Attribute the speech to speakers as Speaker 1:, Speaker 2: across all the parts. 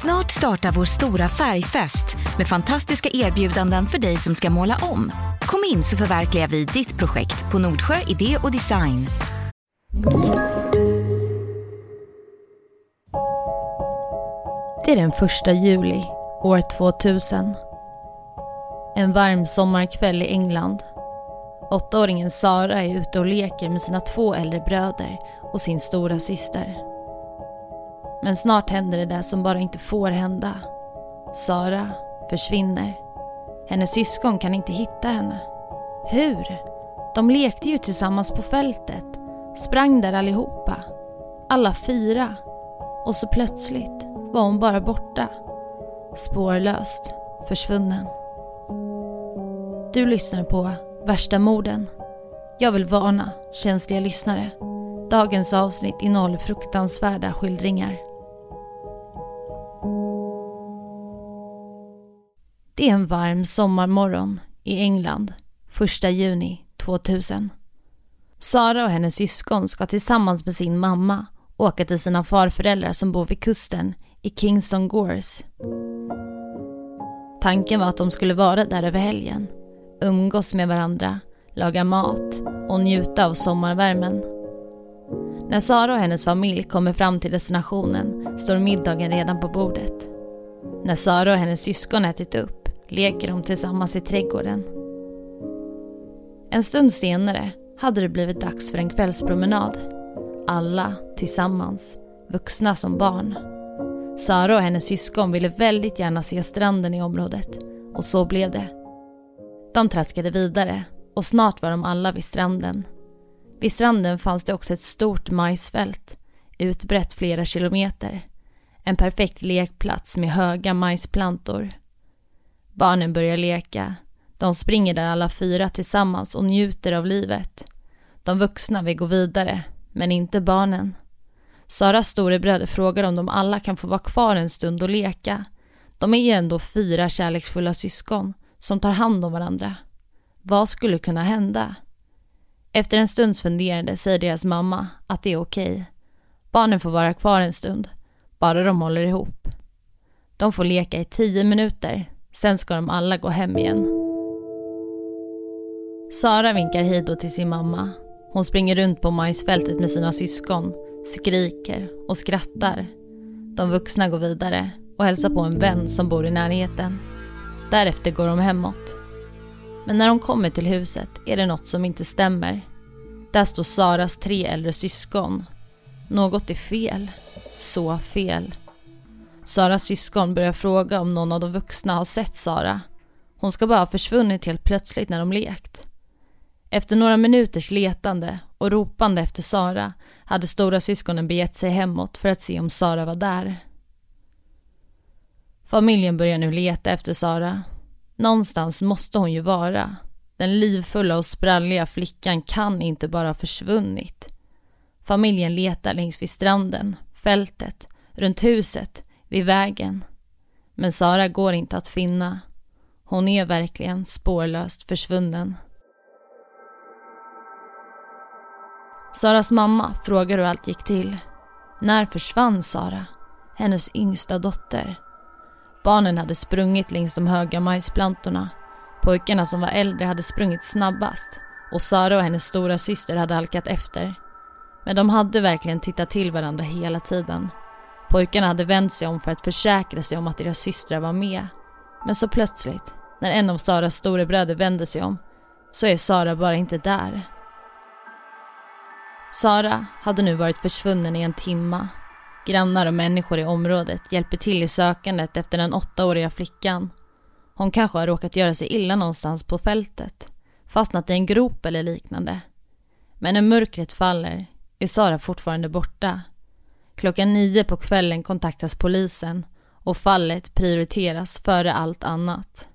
Speaker 1: Snart startar vår stora färgfest med fantastiska erbjudanden för dig som ska måla om. Kom in så förverkligar vi ditt projekt på Nordsjö Idé och Design.
Speaker 2: Det är den första juli, år 2000. En varm sommarkväll i England. Åttaåringen Sara är ute och leker med sina två äldre bröder och sin stora syster. Men snart händer det där som bara inte får hända. Sara försvinner. Hennes syskon kan inte hitta henne. Hur? De lekte ju tillsammans på fältet. Sprang där allihopa. Alla fyra. Och så plötsligt var hon bara borta. Spårlöst försvunnen. Du lyssnar på Värsta morden. Jag vill varna känsliga lyssnare. Dagens avsnitt innehåller fruktansvärda skildringar. Det är en varm sommarmorgon i England, 1 juni 2000. Sara och hennes syskon ska tillsammans med sin mamma åka till sina farföräldrar som bor vid kusten i Kingston Gores. Tanken var att de skulle vara där över helgen, umgås med varandra, laga mat och njuta av sommarvärmen. När Sara och hennes familj kommer fram till destinationen står middagen redan på bordet. När Sara och hennes syskon ätit upp leker de tillsammans i trädgården. En stund senare hade det blivit dags för en kvällspromenad. Alla tillsammans, vuxna som barn. Sara och hennes syskon ville väldigt gärna se stranden i området och så blev det. De traskade vidare och snart var de alla vid stranden. Vid stranden fanns det också ett stort majsfält, utbrett flera kilometer. En perfekt lekplats med höga majsplantor. Barnen börjar leka. De springer där alla fyra tillsammans och njuter av livet. De vuxna vill gå vidare, men inte barnen. Saras storebröder frågar om de alla kan få vara kvar en stund och leka. De är ändå fyra kärleksfulla syskon som tar hand om varandra. Vad skulle kunna hända? Efter en stunds funderande säger deras mamma att det är okej. Barnen får vara kvar en stund, bara de håller ihop. De får leka i tio minuter, sen ska de alla gå hem igen. Sara vinkar hej då till sin mamma. Hon springer runt på majsfältet med sina syskon, skriker och skrattar. De vuxna går vidare och hälsar på en vän som bor i närheten. Därefter går de hemåt. Men när de kommer till huset är det något som inte stämmer. Där står Saras tre äldre syskon. Något är fel. Så fel. Saras syskon börjar fråga om någon av de vuxna har sett Sara. Hon ska bara ha försvunnit helt plötsligt när de lekt. Efter några minuters letande och ropande efter Sara hade stora syskonen begett sig hemåt för att se om Sara var där. Familjen börjar nu leta efter Sara. Någonstans måste hon ju vara. Den livfulla och spralliga flickan kan inte bara ha försvunnit. Familjen letar längs vid stranden, fältet, runt huset, vid vägen. Men Sara går inte att finna. Hon är verkligen spårlöst försvunnen. Saras mamma frågar hur allt gick till. När försvann Sara? Hennes yngsta dotter. Barnen hade sprungit längs de höga majsplantorna. Pojkarna som var äldre hade sprungit snabbast och Sara och hennes stora syster hade halkat efter. Men de hade verkligen tittat till varandra hela tiden. Pojkarna hade vänt sig om för att försäkra sig om att deras systrar var med. Men så plötsligt, när en av Saras storebröder vänder sig om, så är Sara bara inte där. Sara hade nu varit försvunnen i en timma. Grannar och människor i området hjälper till i sökandet efter den åttaåriga flickan. Hon kanske har råkat göra sig illa någonstans på fältet, fastnat i en grop eller liknande. Men när mörkret faller är Sara fortfarande borta. Klockan nio på kvällen kontaktas polisen och fallet prioriteras före allt annat.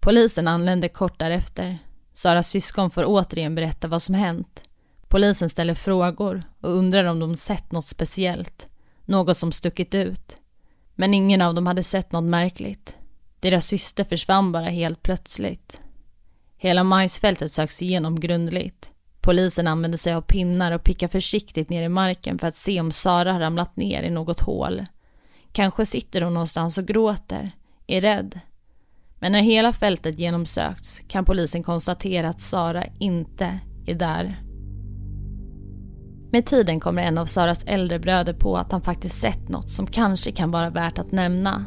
Speaker 2: Polisen anländer kort därefter. Saras syskon får återigen berätta vad som hänt. Polisen ställer frågor och undrar om de sett något speciellt, något som stuckit ut. Men ingen av dem hade sett något märkligt. Deras syster försvann bara helt plötsligt. Hela majsfältet söks igenom grundligt. Polisen använder sig av pinnar och pickar försiktigt ner i marken för att se om Sara har ramlat ner i något hål. Kanske sitter hon någonstans och gråter, är rädd. Men när hela fältet genomsökts kan polisen konstatera att Sara inte är där. Med tiden kommer en av Saras äldre bröder på att han faktiskt sett något som kanske kan vara värt att nämna.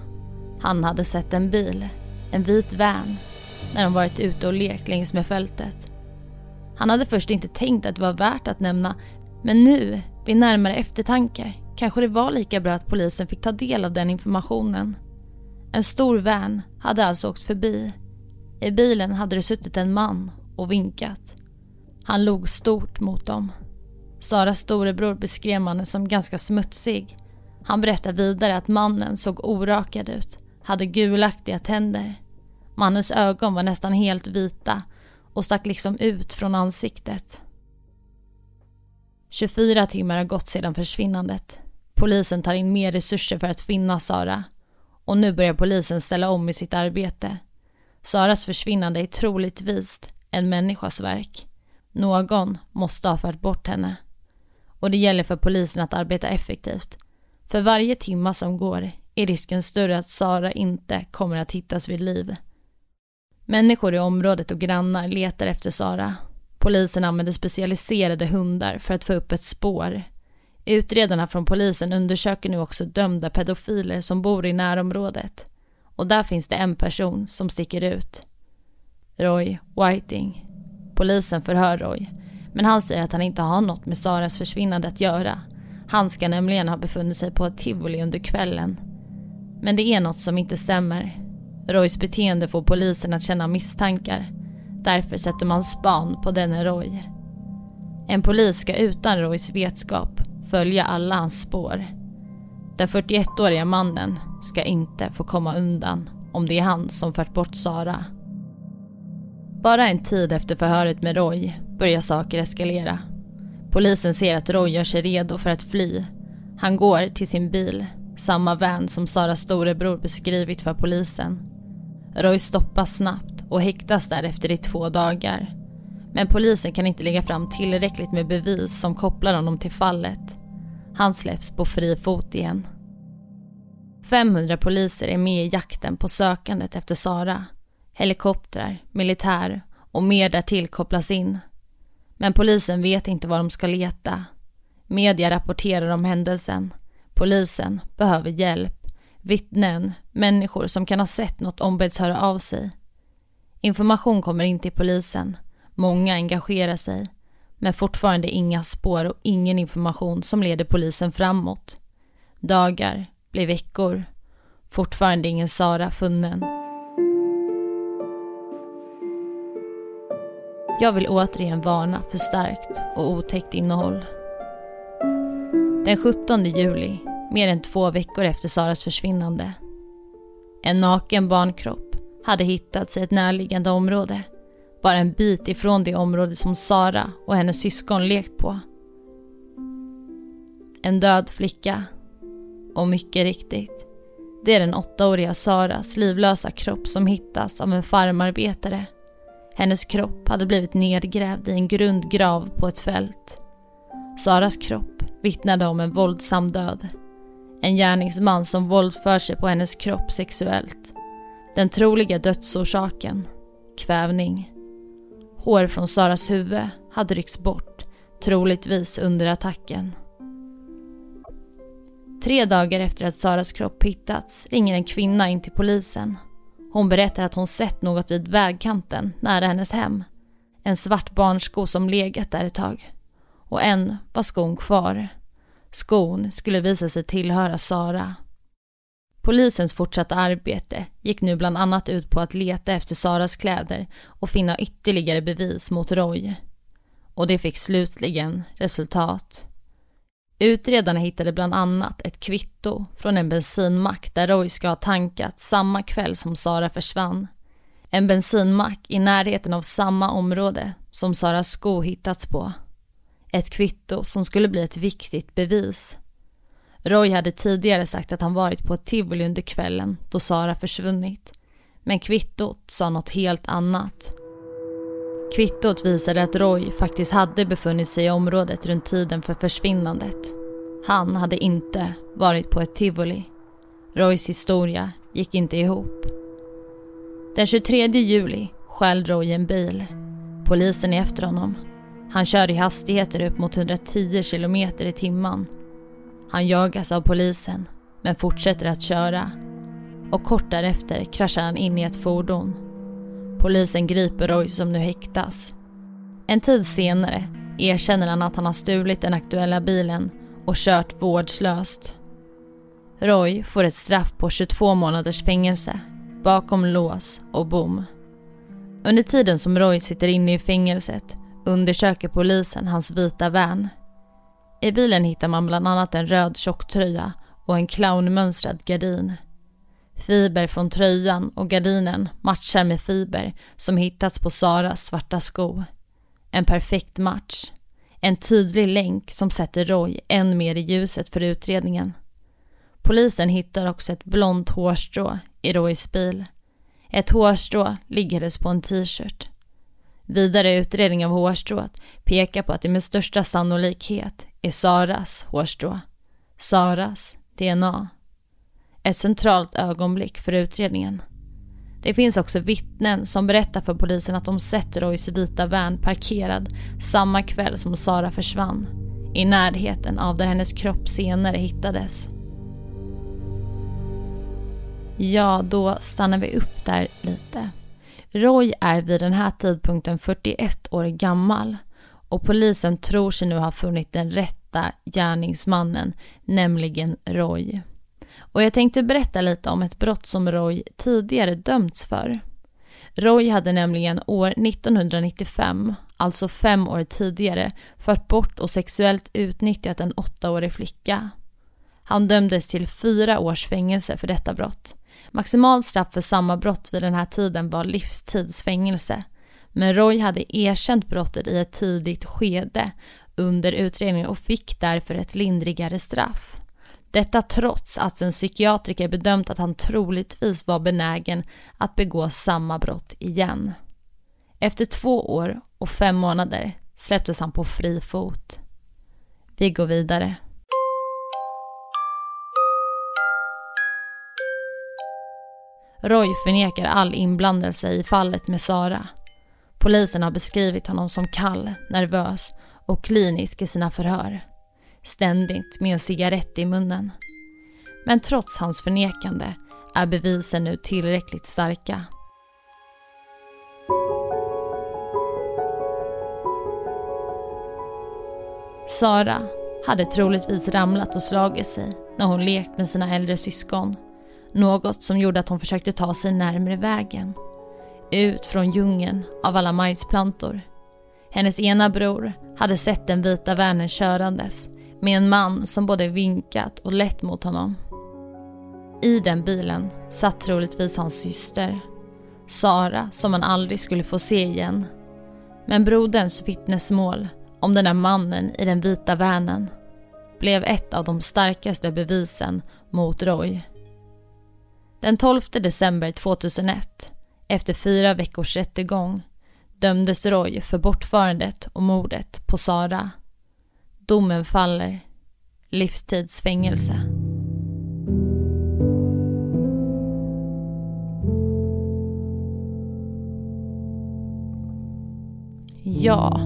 Speaker 2: Han hade sett en bil, en vit van, när de varit ute och lekt längs med fältet. Han hade först inte tänkt att det var värt att nämna, men nu, vid närmare eftertanke, kanske det var lika bra att polisen fick ta del av den informationen. En stor van hade alltså åkt förbi. I bilen hade det suttit en man och vinkat. Han log stort mot dem. Saras storebror beskrev mannen som ganska smutsig. Han berättade vidare att mannen såg orakad ut, hade gulaktiga tänder. Mannens ögon var nästan helt vita och stack liksom ut från ansiktet. 24 timmar har gått sedan försvinnandet. Polisen tar in mer resurser för att finna Sara. Och nu börjar polisen ställa om i sitt arbete. Saras försvinnande är troligtvis en människas verk. Någon måste ha fört bort henne. Och det gäller för polisen att arbeta effektivt. För varje timma som går är risken större att Sara inte kommer att hittas vid liv. Människor i området och grannar letar efter Sara. Polisen använder specialiserade hundar för att få upp ett spår. Utredarna från polisen undersöker nu också dömda pedofiler som bor i närområdet. Och där finns det en person som sticker ut. Roy Whiting. Polisen förhör Roy, men han säger att han inte har något med Saras försvinnande att göra. Han ska nämligen ha befunnit sig på ett tivoli under kvällen. Men det är något som inte stämmer. Roys beteende får polisen att känna misstankar. Därför sätter man span på denne Roy. En polis ska utan Roys vetskap följa alla hans spår. Den 41-åriga mannen ska inte få komma undan om det är han som fört bort Sara. Bara en tid efter förhöret med Roy börjar saker eskalera. Polisen ser att Roy gör sig redo för att fly. Han går till sin bil, samma van som Saras storebror beskrivit för polisen. Roy stoppas snabbt och häktas därefter i två dagar. Men polisen kan inte lägga fram tillräckligt med bevis som kopplar honom till fallet. Han släpps på fri fot igen. 500 poliser är med i jakten på sökandet efter Sara. Helikoptrar, militär och mer därtill kopplas in. Men polisen vet inte var de ska leta. Media rapporterar om händelsen. Polisen behöver hjälp. Vittnen, människor som kan ha sett något ombeds höra av sig. Information kommer in till polisen. Många engagerar sig. Men fortfarande inga spår och ingen information som leder polisen framåt. Dagar blir veckor. Fortfarande ingen Sara funnen. Jag vill återigen varna för starkt och otäckt innehåll. Den 17 juli, mer än två veckor efter Saras försvinnande. En naken barnkropp hade hittats i ett närliggande område. Bara en bit ifrån det område som Sara och hennes syskon lekt på. En död flicka. Och mycket riktigt, det är den åttaåriga Saras livlösa kropp som hittas av en farmarbetare hennes kropp hade blivit nedgrävd i en grundgrav på ett fält. Saras kropp vittnade om en våldsam död. En gärningsman som våldför sig på hennes kropp sexuellt. Den troliga dödsorsaken, kvävning. Hår från Saras huvud hade ryckts bort, troligtvis under attacken. Tre dagar efter att Saras kropp hittats ringer en kvinna in till polisen hon berättar att hon sett något vid vägkanten nära hennes hem. En svart barnsko som legat där ett tag. Och än var skon kvar. Skon skulle visa sig tillhöra Sara. Polisens fortsatta arbete gick nu bland annat ut på att leta efter Saras kläder och finna ytterligare bevis mot Roy. Och det fick slutligen resultat. Utredarna hittade bland annat ett kvitto från en bensinmack där Roy ska ha tankat samma kväll som Sara försvann. En bensinmack i närheten av samma område som Saras sko hittats på. Ett kvitto som skulle bli ett viktigt bevis. Roy hade tidigare sagt att han varit på ett tivoli under kvällen då Sara försvunnit. Men kvittot sa något helt annat. Kvittot visade att Roy faktiskt hade befunnit sig i området runt tiden för försvinnandet. Han hade inte varit på ett tivoli. Roys historia gick inte ihop. Den 23 juli stjäl Roy en bil. Polisen är efter honom. Han kör i hastigheter upp mot 110 km i timmen. Han jagas av polisen men fortsätter att köra. Och kort därefter kraschar han in i ett fordon. Polisen griper Roy som nu häktas. En tid senare erkänner han att han har stulit den aktuella bilen och kört vårdslöst. Roy får ett straff på 22 månaders fängelse bakom lås och bom. Under tiden som Roy sitter inne i fängelset undersöker polisen hans vita van. I bilen hittar man bland annat en röd tjocktröja och en clownmönstrad gardin. Fiber från tröjan och gardinen matchar med fiber som hittats på Saras svarta sko. En perfekt match. En tydlig länk som sätter Roy än mer i ljuset för utredningen. Polisen hittar också ett blont hårstrå i Roys bil. Ett hårstrå liggades på en t-shirt. Vidare utredning av hårstrået pekar på att det med största sannolikhet är Saras hårstrå. Saras DNA. Ett centralt ögonblick för utredningen. Det finns också vittnen som berättar för polisen att de sett Roys vita van parkerad samma kväll som Sara försvann. I närheten av där hennes kropp senare hittades. Ja, då stannar vi upp där lite. Roy är vid den här tidpunkten 41 år gammal och polisen tror sig nu ha funnit den rätta gärningsmannen, nämligen Roy. Och jag tänkte berätta lite om ett brott som Roy tidigare dömts för. Roy hade nämligen år 1995, alltså fem år tidigare, fört bort och sexuellt utnyttjat en åttaårig flicka. Han dömdes till fyra års fängelse för detta brott. Maximalt straff för samma brott vid den här tiden var livstidsfängelse. Men Roy hade erkänt brottet i ett tidigt skede under utredningen och fick därför ett lindrigare straff. Detta trots att en psykiatriker bedömt att han troligtvis var benägen att begå samma brott igen. Efter två år och fem månader släpptes han på fri fot. Vi går vidare. Roy förnekar all inblandelse i fallet med Sara. Polisen har beskrivit honom som kall, nervös och klinisk i sina förhör. Ständigt med en cigarett i munnen. Men trots hans förnekande är bevisen nu tillräckligt starka. Sara hade troligtvis ramlat och slagit sig när hon lekt med sina äldre syskon något som gjorde att hon försökte ta sig närmre vägen. Ut från djungeln av alla majsplantor. Hennes ena bror hade sett den vita vanen körandes med en man som både vinkat och lett mot honom. I den bilen satt troligtvis hans syster. Sara som han aldrig skulle få se igen. Men broderns vittnesmål om den där mannen i den vita vanen blev ett av de starkaste bevisen mot Roy. Den 12 december 2001, efter fyra veckors rättegång, dömdes Roy för bortförandet och mordet på Sara. Domen faller. Livstidsfängelse. Ja,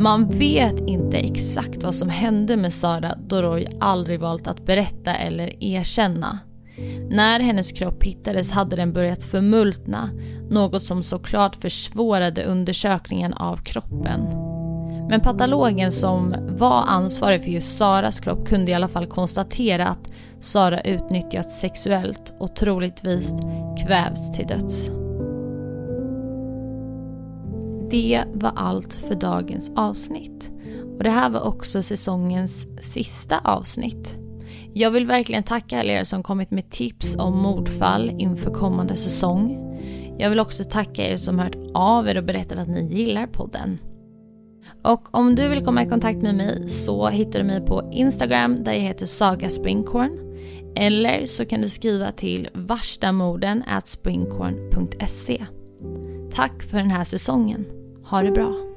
Speaker 2: man vet inte exakt vad som hände med Sara då Roy aldrig valt att berätta eller erkänna. När hennes kropp hittades hade den börjat förmultna, något som såklart försvårade undersökningen av kroppen. Men patologen som var ansvarig för just Saras kropp kunde i alla fall konstatera att Sara utnyttjats sexuellt och troligtvis kvävts till döds. Det var allt för dagens avsnitt. Och det här var också säsongens sista avsnitt. Jag vill verkligen tacka alla er som kommit med tips om mordfall inför kommande säsong. Jag vill också tacka er som hört av er och berättat att ni gillar podden. Och om du vill komma i kontakt med mig så hittar du mig på Instagram där jag heter Saga Springkorn. Eller så kan du skriva till varstamorden springkorn.se. Tack för den här säsongen. Ha det bra.